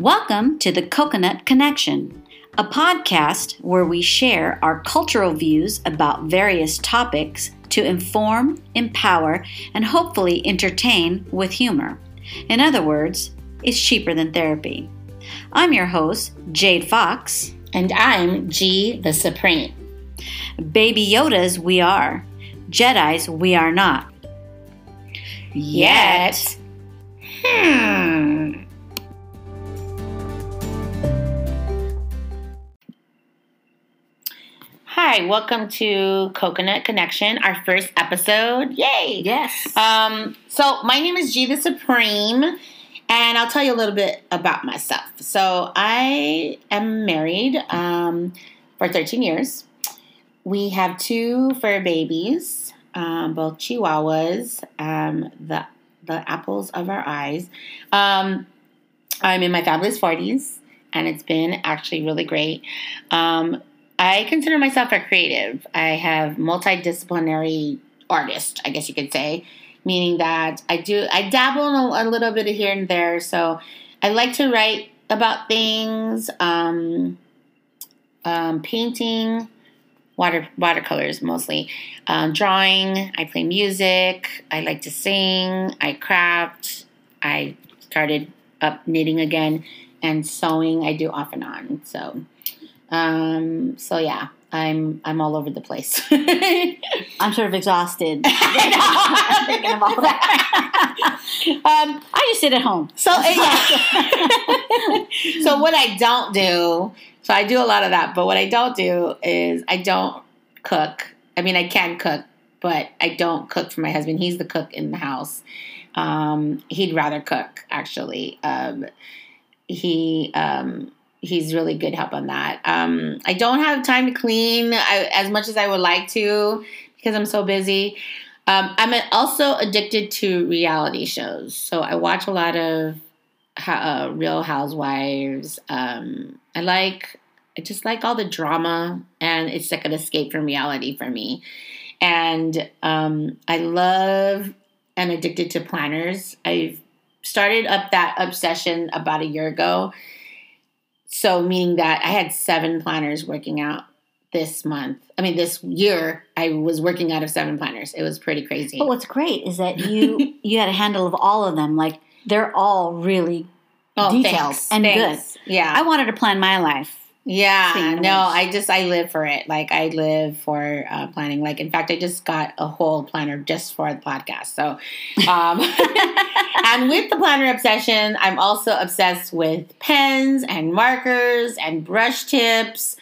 Welcome to the Coconut Connection, a podcast where we share our cultural views about various topics to inform, empower, and hopefully entertain with humor. In other words, it's cheaper than therapy. I'm your host, Jade Fox. And I'm G the Supreme. Baby Yodas, we are. Jedi's, we are not. Yet. Hmm. Welcome to Coconut Connection, our first episode. Yay! Yes. Um, so my name is G the Supreme, and I'll tell you a little bit about myself. So I am married um, for 13 years. We have two fur babies, um, both Chihuahuas, um, the the apples of our eyes. Um, I'm in my fabulous 40s, and it's been actually really great. Um, I consider myself a creative. I have multidisciplinary artist, I guess you could say, meaning that I do I dabble in a, a little bit of here and there. So I like to write about things, um, um, painting, water watercolors mostly, um, drawing. I play music. I like to sing. I craft. I started up knitting again, and sewing. I do off and on. So. Um, so yeah, I'm I'm all over the place. I'm sort of exhausted thinking of all that. um, I just sit at home. So yeah. so what I don't do, so I do a lot of that, but what I don't do is I don't cook. I mean, I can cook, but I don't cook for my husband. He's the cook in the house. Um, he'd rather cook actually. Um, he um, he's really good help on that. Um, I don't have time to clean I, as much as I would like to because I'm so busy. Um, I'm also addicted to reality shows, so I watch a lot of uh, Real Housewives. Um, I like, I just like all the drama, and it's like an escape from reality for me. And um, I love and addicted to planners. I've started up that obsession about a year ago so, meaning that I had seven planners working out this month. I mean, this year I was working out of seven planners. It was pretty crazy. But what's great is that you you had a handle of all of them. Like they're all really oh, detailed thanks, and thanks. good. Yeah, I wanted to plan my life. Yeah, no. I just I live for it. Like I live for uh, planning. Like in fact, I just got a whole planner just for the podcast. So, um, and with the planner obsession, I'm also obsessed with pens and markers and brush tips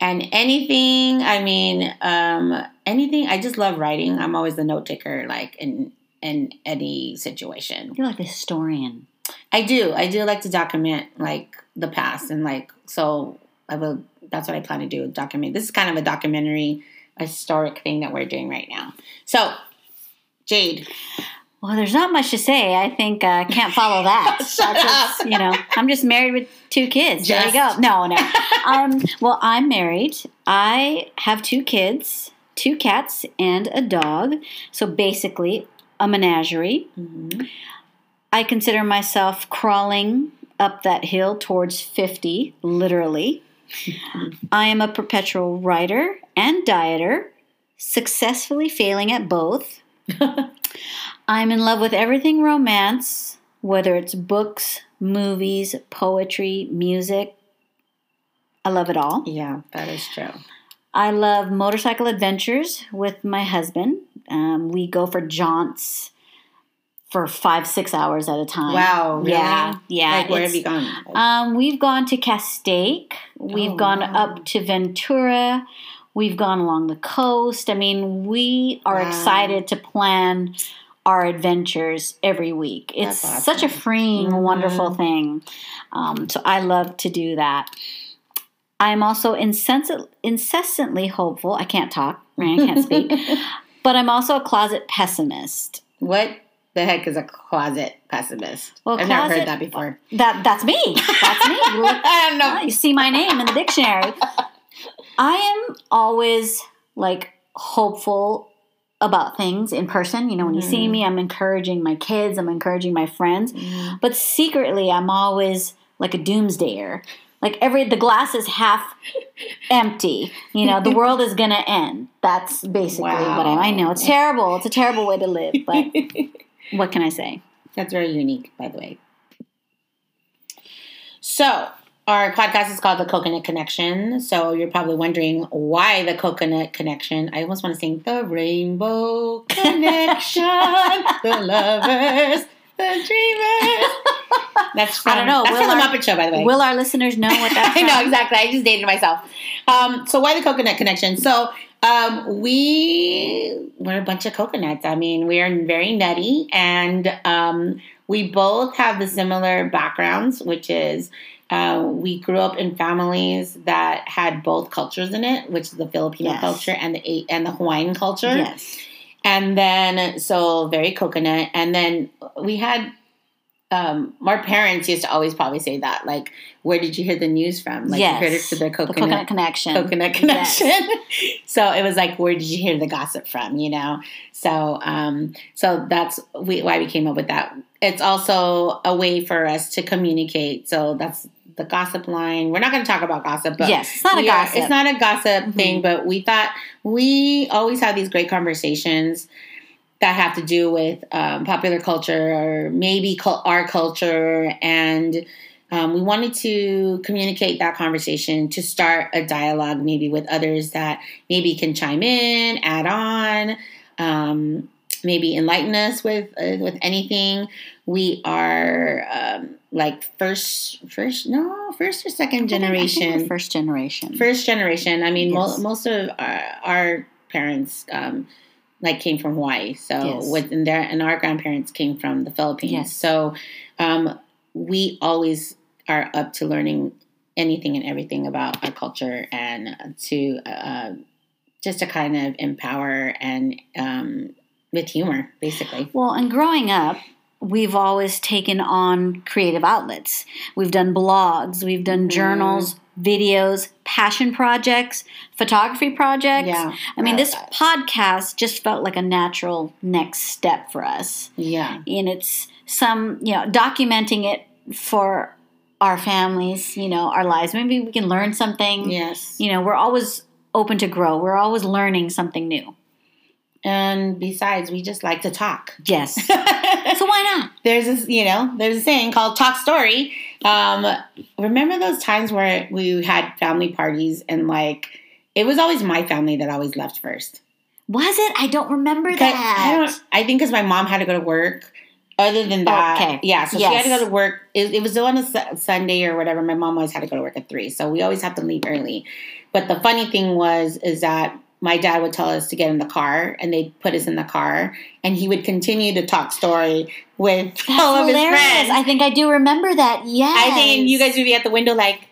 and anything. I mean, um, anything. I just love writing. I'm always the note taker, like in in any situation. You're like a historian. I do. I do like to document like the past and like so I will that's what I plan to do, document. This is kind of a documentary historic thing that we're doing right now. So, Jade. Well, there's not much to say. I think I uh, can't follow that. Just, you know, I'm just married with two kids. There you go. Just. No, no. um, well, I'm married. I have two kids, two cats, and a dog. So basically, a menagerie. Mm-hmm. I consider myself crawling up that hill towards 50, literally. I am a perpetual writer and dieter, successfully failing at both. I'm in love with everything romance, whether it's books, movies, poetry, music. I love it all. Yeah, that is true. I love motorcycle adventures with my husband. Um, we go for jaunts for five, six hours at a time. Wow, really? Yeah, yeah. Like where have you gone? um, we've gone to Castaic. We've Oh, gone wow. up to Ventura. We've gone along the coast. I mean, we are Wow. excited to plan our adventures every week. It's That's such a awesome. freeing, Mhm. wonderful thing. Um, so I love to do that. I'm also incessant, incessantly hopeful. I can't talk, right? I can't speak. but I'm also a closet pessimist. what the heck is a closet pessimist? Well, I've never heard that before. That that's me. That's me. You look- I don't know. You see my name in the dictionary. I am always like hopeful about things in person. You know, when you see Mhm. me, I'm encouraging my kids, I'm encouraging my friends. Mm. But secretly, I'm always like a doomsdayer. Like every the glass is half empty. You know, the world is gonna end. That's basically what I, I know. It's terrible. It's a terrible way to live, but what can I say? That's very unique, by the way. So, our podcast is called The Coconut Connection. So, you're probably wondering why the Coconut Connection. I almost want to sing The Rainbow Connection, the lovers, the dreamers. That's from, I don't know. That's Will from the our- Muppet Show, by the way. Will our listeners know what that's I know exactly. I just dated myself. Um, so why the coconut connection? So um, we we're a bunch of coconuts. I mean, we are very nutty, and um, we both have the similar backgrounds, which is. Uh, we grew up in families that had both cultures in it, which is the Filipino Yes. culture and the and the Hawaiian culture. Yes. And then, so very coconut. And then we had, um, our parents used to always probably say that, like, where did you hear the news from? Like, yes. you heard it the The coconut, coconut connection. coconut Yes. connection. so it was like, where did you hear the gossip from? You know? So, um, so that's we, why we came up with that. It's also a way for us to communicate. So that's the gossip line. We're not going to talk about gossip, but yes, it's not a we are- gossip. It's not a gossip Mhm. thing, but we thought we always have these great conversations that have to do with um, popular culture or maybe cul- our culture. And um, we wanted to communicate that conversation to start a dialogue, maybe with others that maybe can chime in, add on. Um, maybe enlighten us with uh, with anything. We are um, like first, first, no, first or second I think- I think we're generation. first generation. First generation. I mean, Yes. mo- most of our, our parents um, like came from Hawaii. So Yes. with and their and our grandparents came from the Philippines. Yes. So um, we always are up to learning anything and everything about our culture and to uh, just to kind of empower and um, with humor, basically. Well, and growing up, we've always taken on creative outlets. We've done blogs, we've done Mhm. journals, videos, passion projects, photography projects. Yeah. I mean, this Uh, podcast just felt like a natural next step for us. Yeah. And it's some, you know, documenting it for our families, you know, our lives. Maybe we can learn something. Yes. You know, we're always open to grow. We're always learning something new. And besides, we just like to talk. Yes. so why not? there's this, you know, there's a saying called talk story. Um, remember those times where we had family parties and like it was always my family that always left first. Was it? I don't remember that. I don't. I think because my mom had to go to work. Other than that, Okay. yeah. So she had to go to work. It, it was on a Su- Sunday or whatever. My mom always had to go to work at three, so we always have to leave early. But the funny thing was, is that my dad would tell us to get in the car, and they'd put us in the car, and he would continue to talk story with That's all of his friends. I think I do remember that. Yes. I think you guys would be at the window like,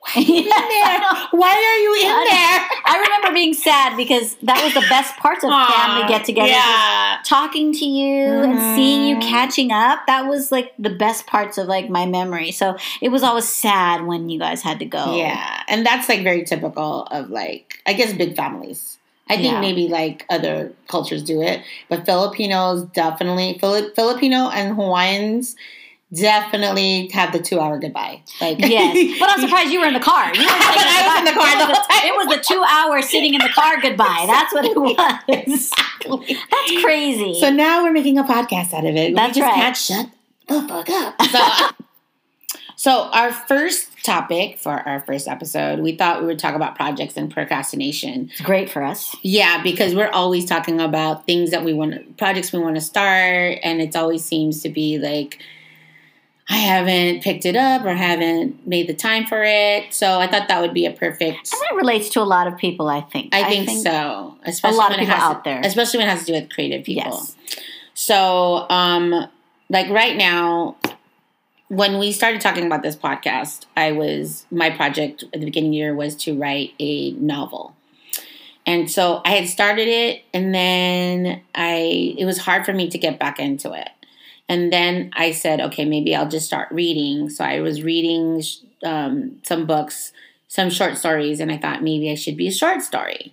why are you in there? Why are you in there? I remember being sad because that was the best parts of family get together. Yeah. Talking to you and seeing you Mhm. catching up. That was like the best parts of like my memory. So it was always sad when you guys had to go. Yeah, and that's like very typical of like I guess big families. I think Yeah. maybe like other cultures do it, but Filipinos definitely Fili- Filipino and Hawaiians definitely have the two hour goodbye. Like Yes, but I'm surprised you were in the car. You were But I was in the car It the was whole time. It was the two hour sitting in the car goodbye. That's what it was. That's crazy. So now we're making a podcast out of it. That's we just right. Can't shut the fuck up. So, so our first topic for our first episode, we thought we would talk about projects and procrastination. it's great for us. Yeah, because we're always talking about things that we want, projects we want to start, and it always seems to be like, I haven't picked it up or haven't made the time for it. So I thought that would be a perfect. And that relates to a lot of people, I think. I think, so, especially lot of when it people has out to- there. especially when it has to do with creative people. Yes. So, um, like right now, when we started talking about this podcast, I was my project at the beginning of the year was to write a novel. And so I had started it and then I it was hard for me to get back into it. And then I said, okay, maybe I'll just start reading. So I was reading um, some books, some short stories, and I thought maybe I should be a short story.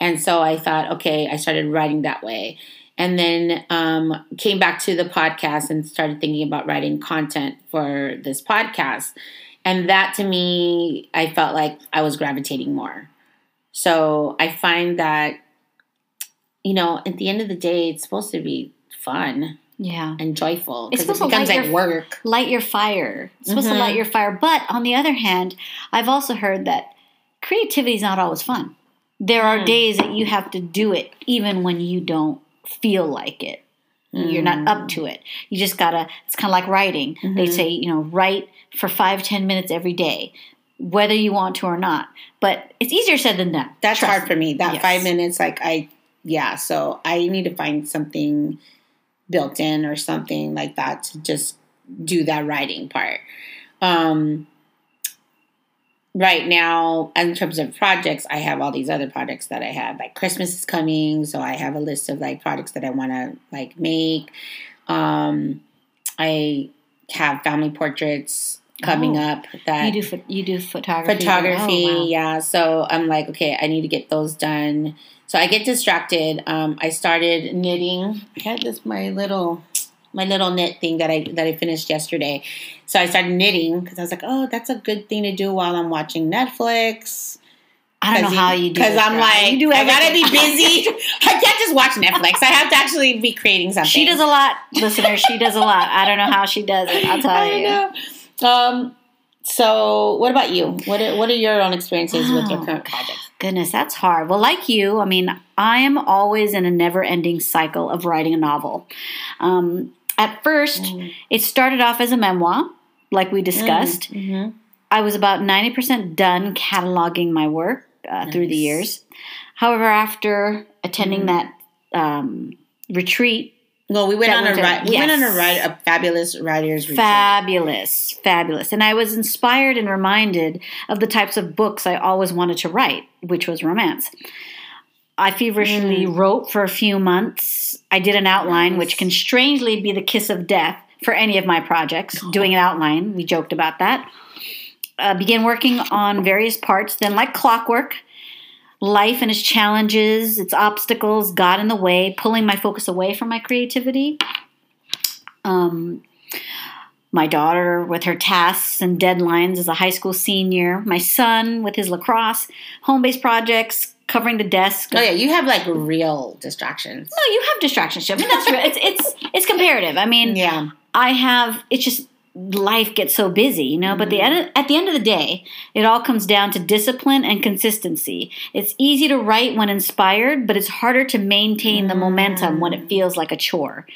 And so I thought, okay, I started writing that way. and then um, came back to the podcast and started thinking about writing content for this podcast. And that to me, I felt like I was gravitating more. So I find that, you know, at the end of the day, it's supposed to be fun Yeah. and joyful It's because it supposed to becomes light like your- work. Light your fire. It's supposed Mhm. to light your fire. But on the other hand, I've also heard that creativity is not always fun. There are Mm. days that you have to do it even when you don't feel like it. You're not Mm. up to it. You just gotta, it's kind of like writing. They Mhm. say, you know, write for five, ten minutes every day, whether you want to or not. But it's easier said than done. That's Trust hard for me. That Yes. five minutes, like I, yeah. So I need to find something built in or something like that to just do that writing part. Um, right now, in terms of projects, I have all these other projects that I have. Like Christmas is coming, so I have a list of like projects that I want to like make. Um, I have family portraits coming Oh. up that You do, you do photography. photography Oh, wow. yeah so i'm like okay i need to get those done so i get distracted um, i started knitting i had this my little my little knit thing that i that i finished yesterday so i started knitting because i was like oh that's a good thing to do while i'm watching netflix I don't know how you do because i'm girl. like you do i gotta be busy i can't just watch netflix i have to actually be creating something She does a lot, listeners. She does a lot. I don't know how she does it. I'll tell I you. know. Um, so what about you? What are, what are your own experiences with your current projects? Goodness, that's hard. Well, like you, I mean, I am always in a never-ending cycle of writing a novel. Um, at first, Mm. it started off as a memoir, like we discussed. Mm-hmm. I was about ninety percent done cataloging my work uh, through the years. However, after attending Mhm. that um, retreat No, we went on a went to- ri- we went on a ride a fabulous writers retreat. Fabulous, fabulous. And I was inspired and reminded of the types of books I always wanted to write, which was romance. I feverishly Mm. wrote for a few months. I did an outline, Nice. which can strangely be the kiss of death for any of my projects. Doing an outline, we joked about that. Uh, began working on various parts. Then, like clockwork, life and its challenges, its obstacles got in the way, pulling my focus away from my creativity. Um, my daughter with her tasks and deadlines as a high school senior, my son with his lacrosse, home based projects, covering the desk. Oh yeah, you have like real distractions. No, you have distractions. I mean, that's real. It's it's it's comparative. I mean, Yeah. I have. It's just life gets so busy, you know. But the mm-hmm. end, at the end of the day, it all comes down to discipline and consistency. It's easy to write when inspired, but it's harder to maintain the momentum when it mm. feels like a chore.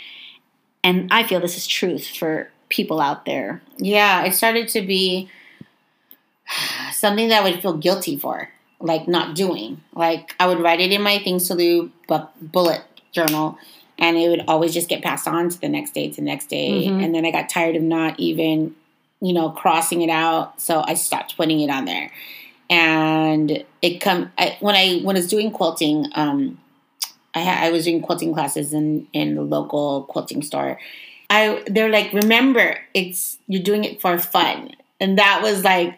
And I feel this is truth for people out there. Yeah, it started to be something that I would feel guilty for, like not doing. Like I would write it in my things to do bu- bullet journal, and it would always just get passed on to the next day, to the next day, Mhm. and then I got tired of not even, you know, crossing it out, so I stopped putting it on there. And it come I, when I when I was doing quilting. Um, I, ha- I was doing quilting classes in in the local quilting store. I they're like, remember, it's you're doing it for fun, and that was like,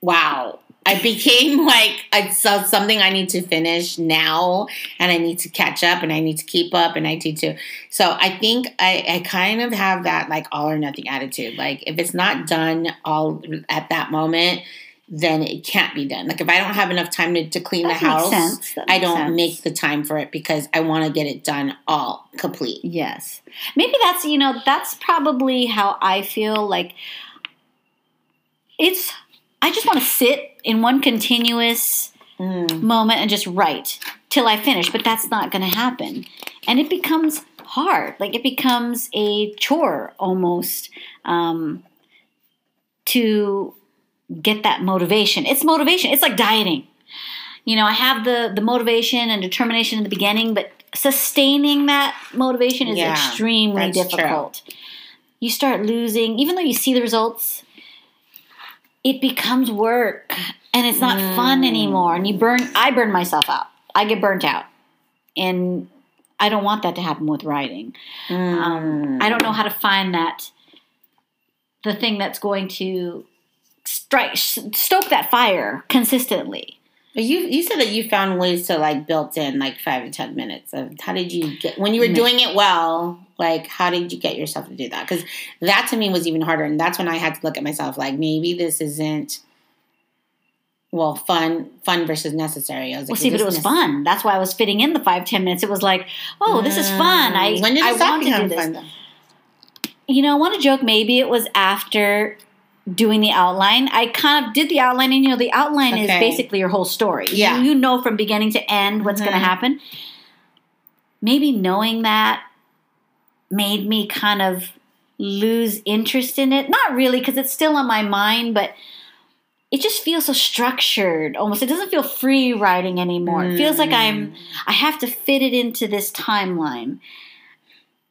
wow. I became like I saw something I need to finish now, and I need to catch up, and I need to keep up, and I need to. So I think I, I kind of have that like all or nothing attitude. Like if it's not done all at that moment, then it can't be done. Like if I don't have enough time to, to clean That the house, I don't sense. make the time for it because I want to get it done all complete. Yes. Maybe that's, you know, that's probably how I feel like it's I just want to sit in one continuous Mm. moment and just write till I finish, but that's not going to happen. And it becomes hard. Like it becomes a chore almost um, to get that motivation. It's motivation. It's like dieting. You know, I have the the motivation and determination in the beginning, but sustaining that motivation is Yeah, extremely that's true. difficult. You start losing, even though you see the results, it becomes work and it's not fun Mm. anymore. And you burn, I burn myself out. I get burnt out. And I don't want that to happen with writing. Um, Mm. I don't know how to find that, the thing that's going to strike, stoke that fire consistently. But you you said that you found ways to like built in like five to ten minutes of how did you get when you were mm-hmm. doing it well like how did you get yourself to do that because that to me was even harder and that's when i had to look at myself like maybe this isn't well fun fun versus necessary i was Well, like see, but it was fun. That's why I was fitting in the five ten minutes. It was like, oh, this is fun. I mm. when did I stop want to do this. fun? You know, I want to joke. Maybe it was after doing the outline. I kind of did the outline, and you know, the outline is basically your whole story. Yeah. you, you know from beginning to end what's going to happen. Maybe knowing that made me kind of lose interest in it. Not really, because it's still on my mind, but it just feels so structured. Almost, it doesn't feel free writing anymore. It feels like Mm. I'm. I have to fit it into this timeline.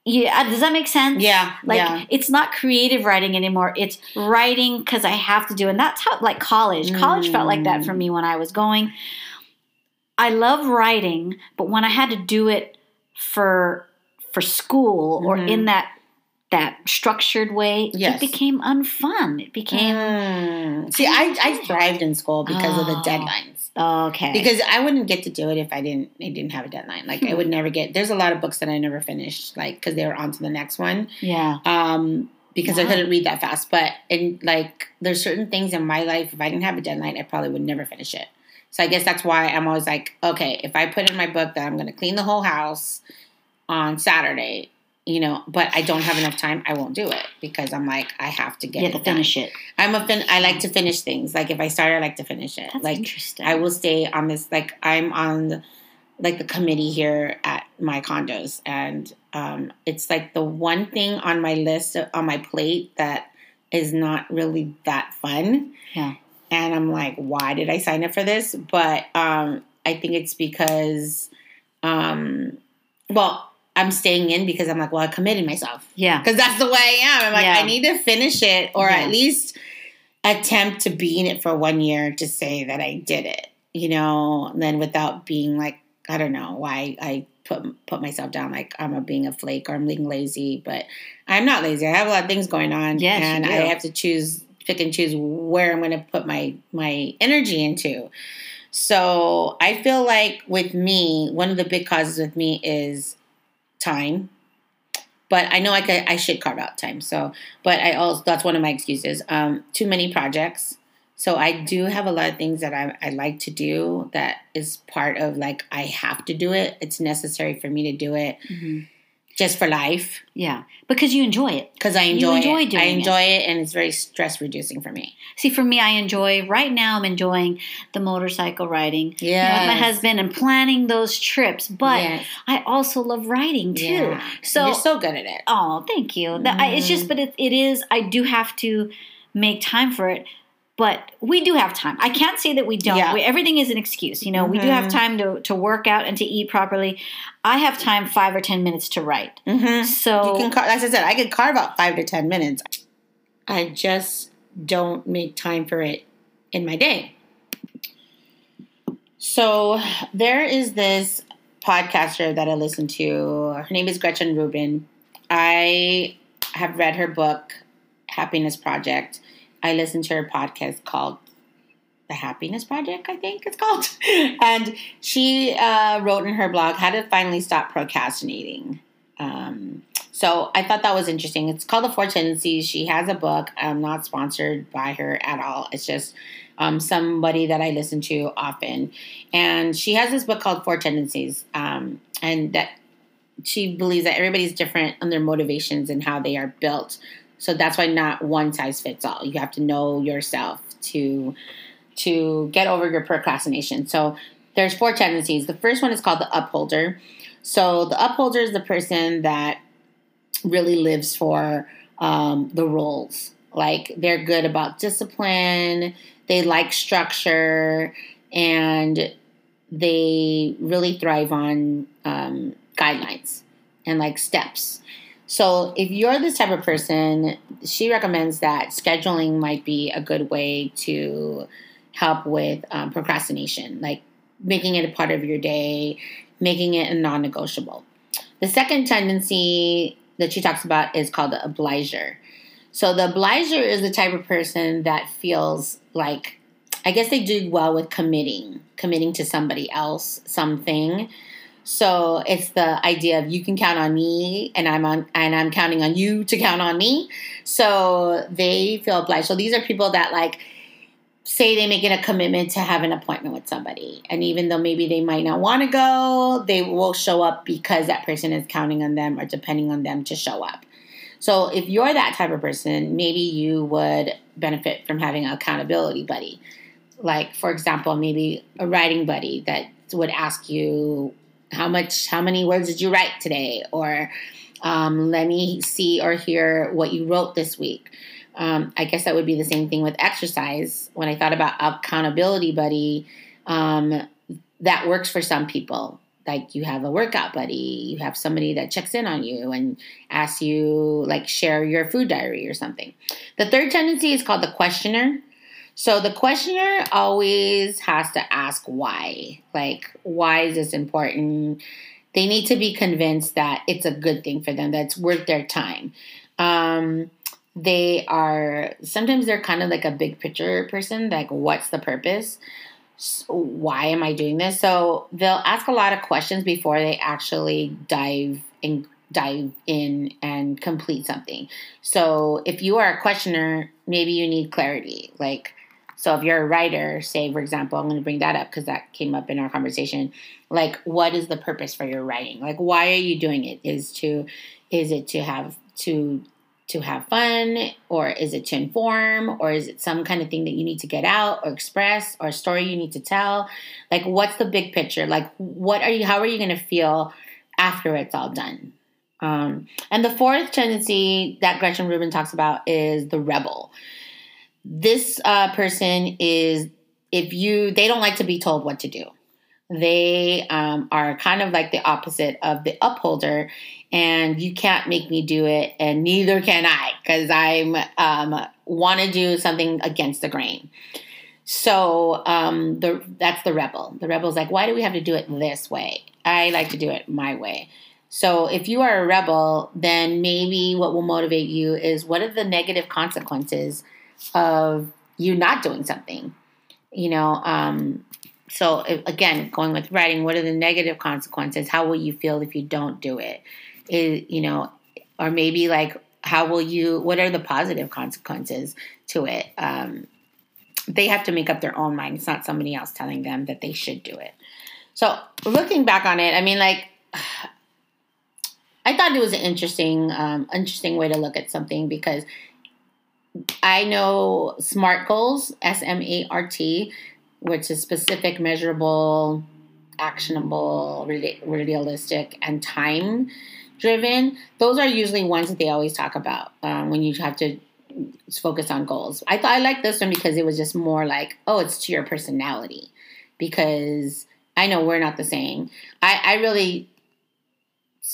Yeah, does that make sense? Yeah, Like yeah. it's not creative writing anymore. It's writing because I have to do, and that's how like college. College felt like that Mm. for me when I was going. I love writing, but when I had to do it for for school or Mhm. in that that structured way, Yes. it became unfun. It became Mm. See, I, I thrived in school because of the Oh. deadlines. Okay. Because I wouldn't get to do it if I didn't I didn't have a deadline. Like I would never get. There's a lot of books that I never finished, like because they were on to the next one. yeah, Um, because I couldn't read that fast. But in like, there's certain things in my life. If I didn't have a deadline, I probably would never finish it. So I guess that's why I'm always like, okay, if I put in my book that I'm going to clean the whole house on Saturday, you know, but I don't have enough time, I won't do it because I'm like, I have to get you it to finish it. I'm a fin. I like to finish things. Like if I start, I like to finish it. That's like interesting. I will stay on this. Like I'm on the, like the committee here at my condos, and um, it's like the one thing on my list on my plate that is not really that fun. Yeah. And I'm like, why did I sign up for this? But um, I think it's because, um, well, I'm staying in because I'm like, well, I committed myself Yeah, because that's the way I am. I'm like, Yeah. I need to finish it or Yeah. at least attempt to be in it for one year to say that I did it, you know, and then without being like, I don't know why I put put myself down like I'm a being a flake or I'm being lazy, but I'm not lazy. I have a lot of things going on, Yes, and. I have to choose, pick and choose where I'm going to put my my energy into. So I feel like with me, one of the big causes with me is time but I know I could, I should carve out time. So, but I also that's one of my excuses. Um, too many projects. So I do have a lot of things that I, I like to do that is part of like I have to do it. It's necessary for me to do it Mhm. Just for life yeah, because you enjoy it. because I enjoy, You enjoy, it. doing I enjoy it. and it's very stress reducing for me. See, for me, I enjoy right now. I'm enjoying the motorcycle riding. you know, with my husband and planning those trips. But Yes. I also love writing too. Yeah. So, you're so good at it. oh, thank you. I- it's just, Mm. but it, it is. I do have to make time for it. But we do have time. I can't say that we don't. Yeah. We, everything is an excuse. You know, we do have Mhm. time to, to work out and to eat properly. I have time five or 10 minutes to write. Mm-hmm. So, You can, as I said, I could carve out five to ten minutes. I just don't make time for it in my day. So there is this podcaster that I listen to. Her name is Gretchen Rubin. I have read her book, Happiness Project. I listened to her podcast called The Happiness Project, I think it's called. and she uh, wrote in her blog how to finally stop procrastinating. Um, so I thought that was interesting. It's called The Four Tendencies. She has a book. I'm not sponsored by her at all. It's just um, somebody that I listen to often. And she has this book called Four Tendencies. Um, and that she believes that everybody's different on their motivations and how they are built. So that's why not one size fits all. You have to know yourself to to get over your procrastination. So there's four tendencies. The first one is called the upholder. So the upholder is the person that really lives for um, the rules. Like they're good about discipline, they like structure, and they really thrive on um, guidelines and like steps. So if you're this type of person, she recommends that scheduling might be a good way to help with um, procrastination, like making it a part of your day, making it a non-negotiable. The second tendency that she talks about is called the obliger. So the obliger is the type of person that feels like I guess they do well with committing, committing to somebody else, something. So it's the idea of you can count on me, and I'm on, and I'm counting on you to count on me. So they feel obliged. So these are people that like say they make it a commitment to have an appointment with somebody, and even though maybe they might not want to go, they will show up because that person is counting on them or depending on them to show up. So if you're that type of person, maybe you would benefit from having an accountability buddy. Like, for example, maybe a writing buddy that would ask you how much, how many words did you write today? Or um, let me see or hear what you wrote this week. Um, I guess that would be the same thing with exercise. When I thought about accountability buddy, um, that works for some people like you have a workout buddy, you have somebody that checks in on you and asks you like share your food diary or something. The third tendency is called the questioner. So the questioner always has to ask why. Like why is this important? They need to be convinced that it's a good thing for them, that's worth their time. Um, they are sometimes they're kind of like a big picture person, like what's the purpose? why am I doing this? So they'll ask a lot of questions before they actually dive in dive in and complete something. So if you are a questioner, maybe you need clarity. Like so if you're a writer, say for example, I'm going to bring that up because that came up in our conversation. Like what is the purpose for your writing? Like why are you doing it? Is to is it to have to to have fun or is it to inform or is it some kind of thing that you need to get out or express or a story you need to tell like what's the big picture like what are you how are you going to feel after it's all done um, and the fourth tendency that gretchen rubin talks about is the rebel this uh, person is if you they don't like to be told what to do. They um, are kind of like the opposite of the upholder and you can't make me do it and neither can i because i'm um, want to do something against the grain. So um, the, that's the rebel. The rebel's like why do we have to do it this way? I like to do it my way. So if you are a rebel then maybe what will motivate you is what are the negative consequences of you not doing something you know um, so again going with writing what are the negative consequences? How will you feel if you don't do it? Is you know or maybe like how will you what are the positive consequences to it? Um, they have to make up their own mind. It's not somebody else telling them that they should do it. So looking back on it i mean like i thought it was an interesting um, interesting way to look at something because i know smart goals s-m-a-r-t which is specific, measurable, actionable, realistic, and time driven. Those are usually ones that they always talk about um, when you have to focus on goals. I thought I liked this one because it was just more like, oh, it's to your personality. Because I know we're not the same. I, I really,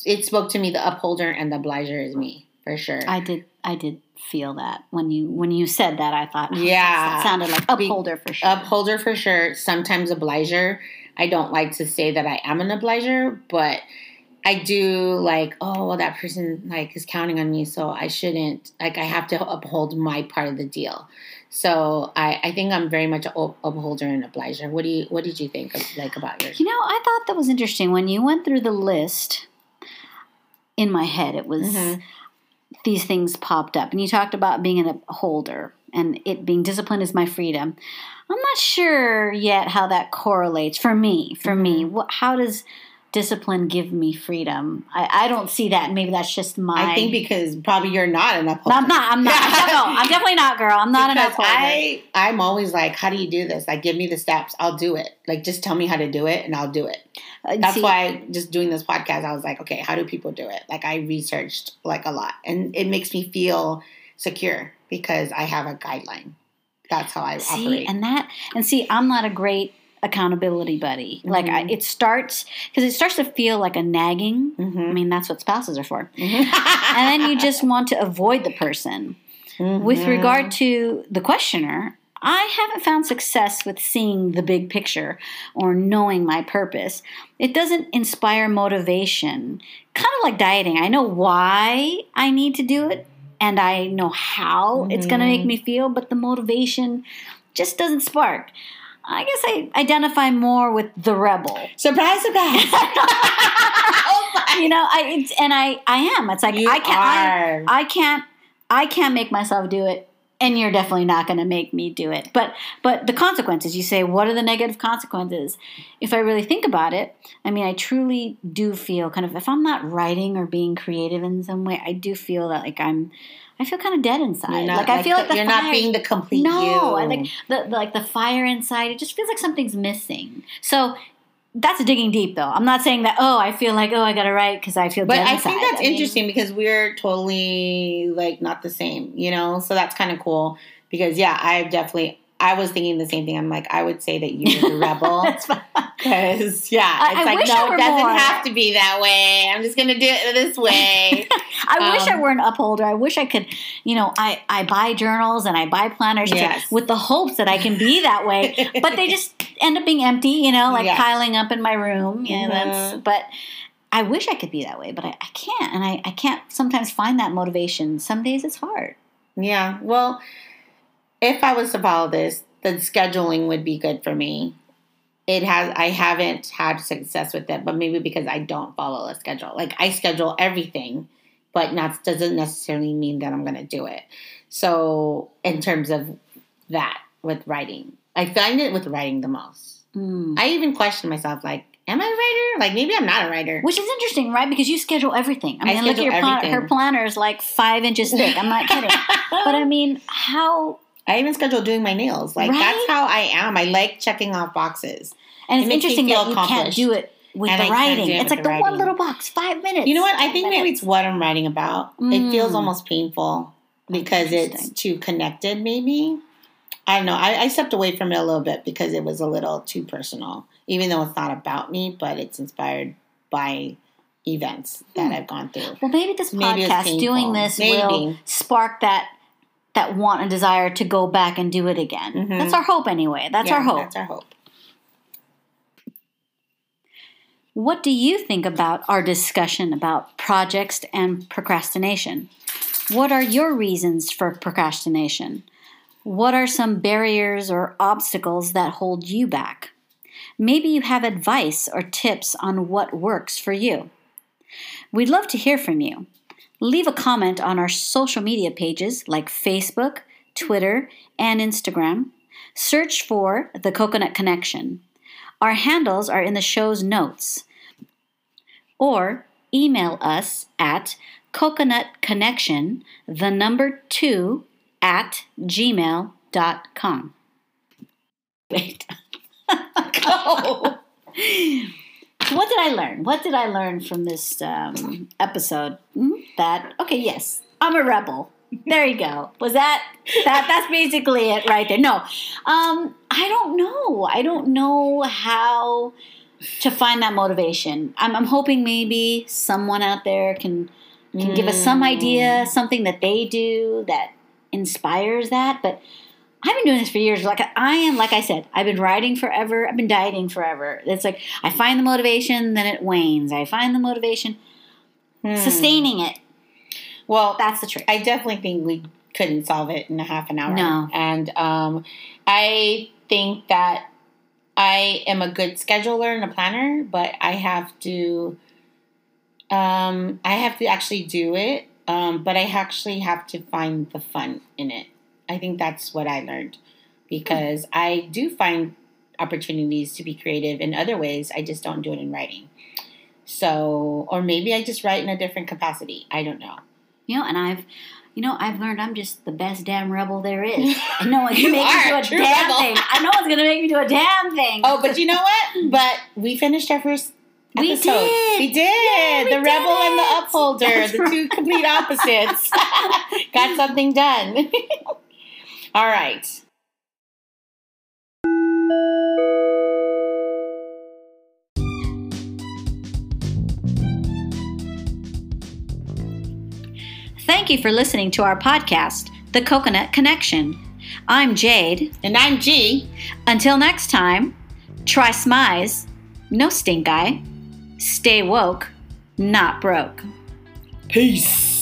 it spoke to me. The upholder and the obliger is me for sure. I did. I did feel that when you when you said that. I thought, oh, yeah, that sounded like upholder for sure. Upholder for sure. Sometimes obliger. I don't like to say that I am an obliger, but I do like, oh, well, that person like is counting on me, so I shouldn't like I have to uphold my part of the deal. So I, I think I'm very much an upholder and obliger. What do you what did you think of, like about yours? You know, I thought that was interesting when you went through the list. In my head, it was. Mm-hmm these things popped up. And you talked about being a holder and it being discipline is my freedom. I'm not sure yet how that correlates for me. For mm-hmm. me, what, how does discipline give me freedom? I, I, don't see that. Maybe that's just my. I think because probably you're not an upholder. No, I'm not. I'm not. no, I'm definitely not, girl. I'm not because an upholder. I I'm always like, how do you do this? Like, give me the steps. I'll do it. Like, just tell me how to do it, and I'll do it. Uh, That's see, why just doing this podcast, I was like, okay, how do people do it? Like, I researched like a lot, and it makes me feel secure because I have a guideline. That's how I see, operate. And that, and see, I'm not a great accountability buddy. Mm-hmm. Like I, it starts because it starts to feel like a nagging. Mm-hmm. I mean, that's what spouses are for. Mm-hmm. and then you just want to avoid the person. With mm-hmm. regard to the questioner, I haven't found success with seeing the big picture or knowing my purpose. It doesn't inspire motivation. Kind of like dieting. I know why I need to do it and I know how mm-hmm. it's going to make me feel, but the motivation just doesn't spark. I guess I identify more with the rebel. Surprise, surprise. oh. You know, I it's, and I I am. It's like You I can't. I, I can't I can't make myself do it and you're definitely not going to make me do it. But but the consequences, you say what are the negative consequences? If I really think about it, I mean I truly do feel kind of if I'm not writing or being creative in some way, I do feel that like I'm I feel kind of dead inside. Not like I feel the- like the you're not being the complete no, you. I like the, the like the fire inside. It just feels like something's missing. So that's digging deep, though. I'm not saying that. Oh, I feel like oh, I gotta write because I feel. But I think that's mean, interesting because we're totally like not the same, you know? So that's kind of cool because yeah, I've definitely I was thinking the same thing. I'm like, I would say that you're the rebel. Because yeah, I- it's I like no, it doesn't more. have to be that way. I'm just gonna do it this way. I wish I Um, were an upholder. I wish I could, you know, I, I buy journals and I buy planners Yes. with the hopes that I can be that way, but they just end up being empty, you know, like Yes. piling up in my room. Yeah, that's, Mhm. but I wish I could be that way, but I, I can't. And I, I can't sometimes find that motivation. Some days it's hard. yeah. Well, if I was to follow this, the scheduling would be good for me. It has I haven't had success with it, but maybe because I don't follow a schedule. Like I schedule everything, but not doesn't necessarily mean that I'm going to do it. So, in terms of that with writing, I find it with writing the most. Mm. I even question myself like, am I a writer? Like maybe I'm not a writer. Which is interesting, right? Because you schedule everything. I I mean, look at your plan- her planner is like five inches thick. I'm not kidding. but I mean, how? I even schedule doing my nails. Like Right? that's how I am. I like checking off boxes. And It it's interesting that you can't do it with And the I writing. it It's like the the, one little box, five minutes. You know what? I think maybe it's what I'm writing about. It feels Mm. almost painful because it's too connected, maybe. I don't know. I, I stepped away from it a little bit because it was a little too personal, even though it's not about me, but it's inspired by events that Hmm. I've gone through. Well, maybe this Maybe podcast, doing this, will spark that that want and desire to go back and do it again. Mhm. That's our hope, anyway. That's our hope. That's our hope. What do you think about our discussion about projects and procrastination? What are your reasons for procrastination? What are some barriers or obstacles that hold you back? Maybe you have advice or tips on what works for you. We'd love to hear from you. Leave a comment on our social media pages like Facebook, Twitter, and Instagram. Search for The Coconut Connection. Our handles are in the show's notes. Or email us at coconutconnection, the number two, at gmail.com. Wait. Go. What did I learn? What did I learn from this um, episode? Hmm? That okay? Yes, I'm a rebel. There you go. Was that that? That's basically it right there. No, um, I don't know. I don't know how to find that motivation. I'm, I'm hoping maybe someone out there can can give us some idea, something that they do that inspires that. But I've been doing this for years. Like I am, like I said, I've been writing forever. I've been dieting forever. It's like I find the motivation, then it wanes. I find the motivation, Hmm. sustaining it. Well, That's the trick. I definitely think we couldn't solve it in a half an hour. No. And um, I think that I am a good scheduler and a planner, but I have to um, I have to actually do it. Um, but I actually have to find the fun in it. I think that's what I learned because I do find opportunities to be creative in other ways. I just don't do it in writing. So, or maybe I just write in a different capacity. I don't know. you know, and I've, you know, I've learned I'm just the best damn rebel there is. And no one can You make me do a a damn rebel. thing. I know one's gonna make me do a damn thing. Oh, but you know what? But we finished our first We episode. did. We did. We the did rebel and the upholder, That's the two complete opposites. Got something done. All right. Thank you for listening to our podcast, The Coconut Connection. I'm Jade. And I'm G. Until next time, try smize, no stink eye, stay woke, not broke. Peace.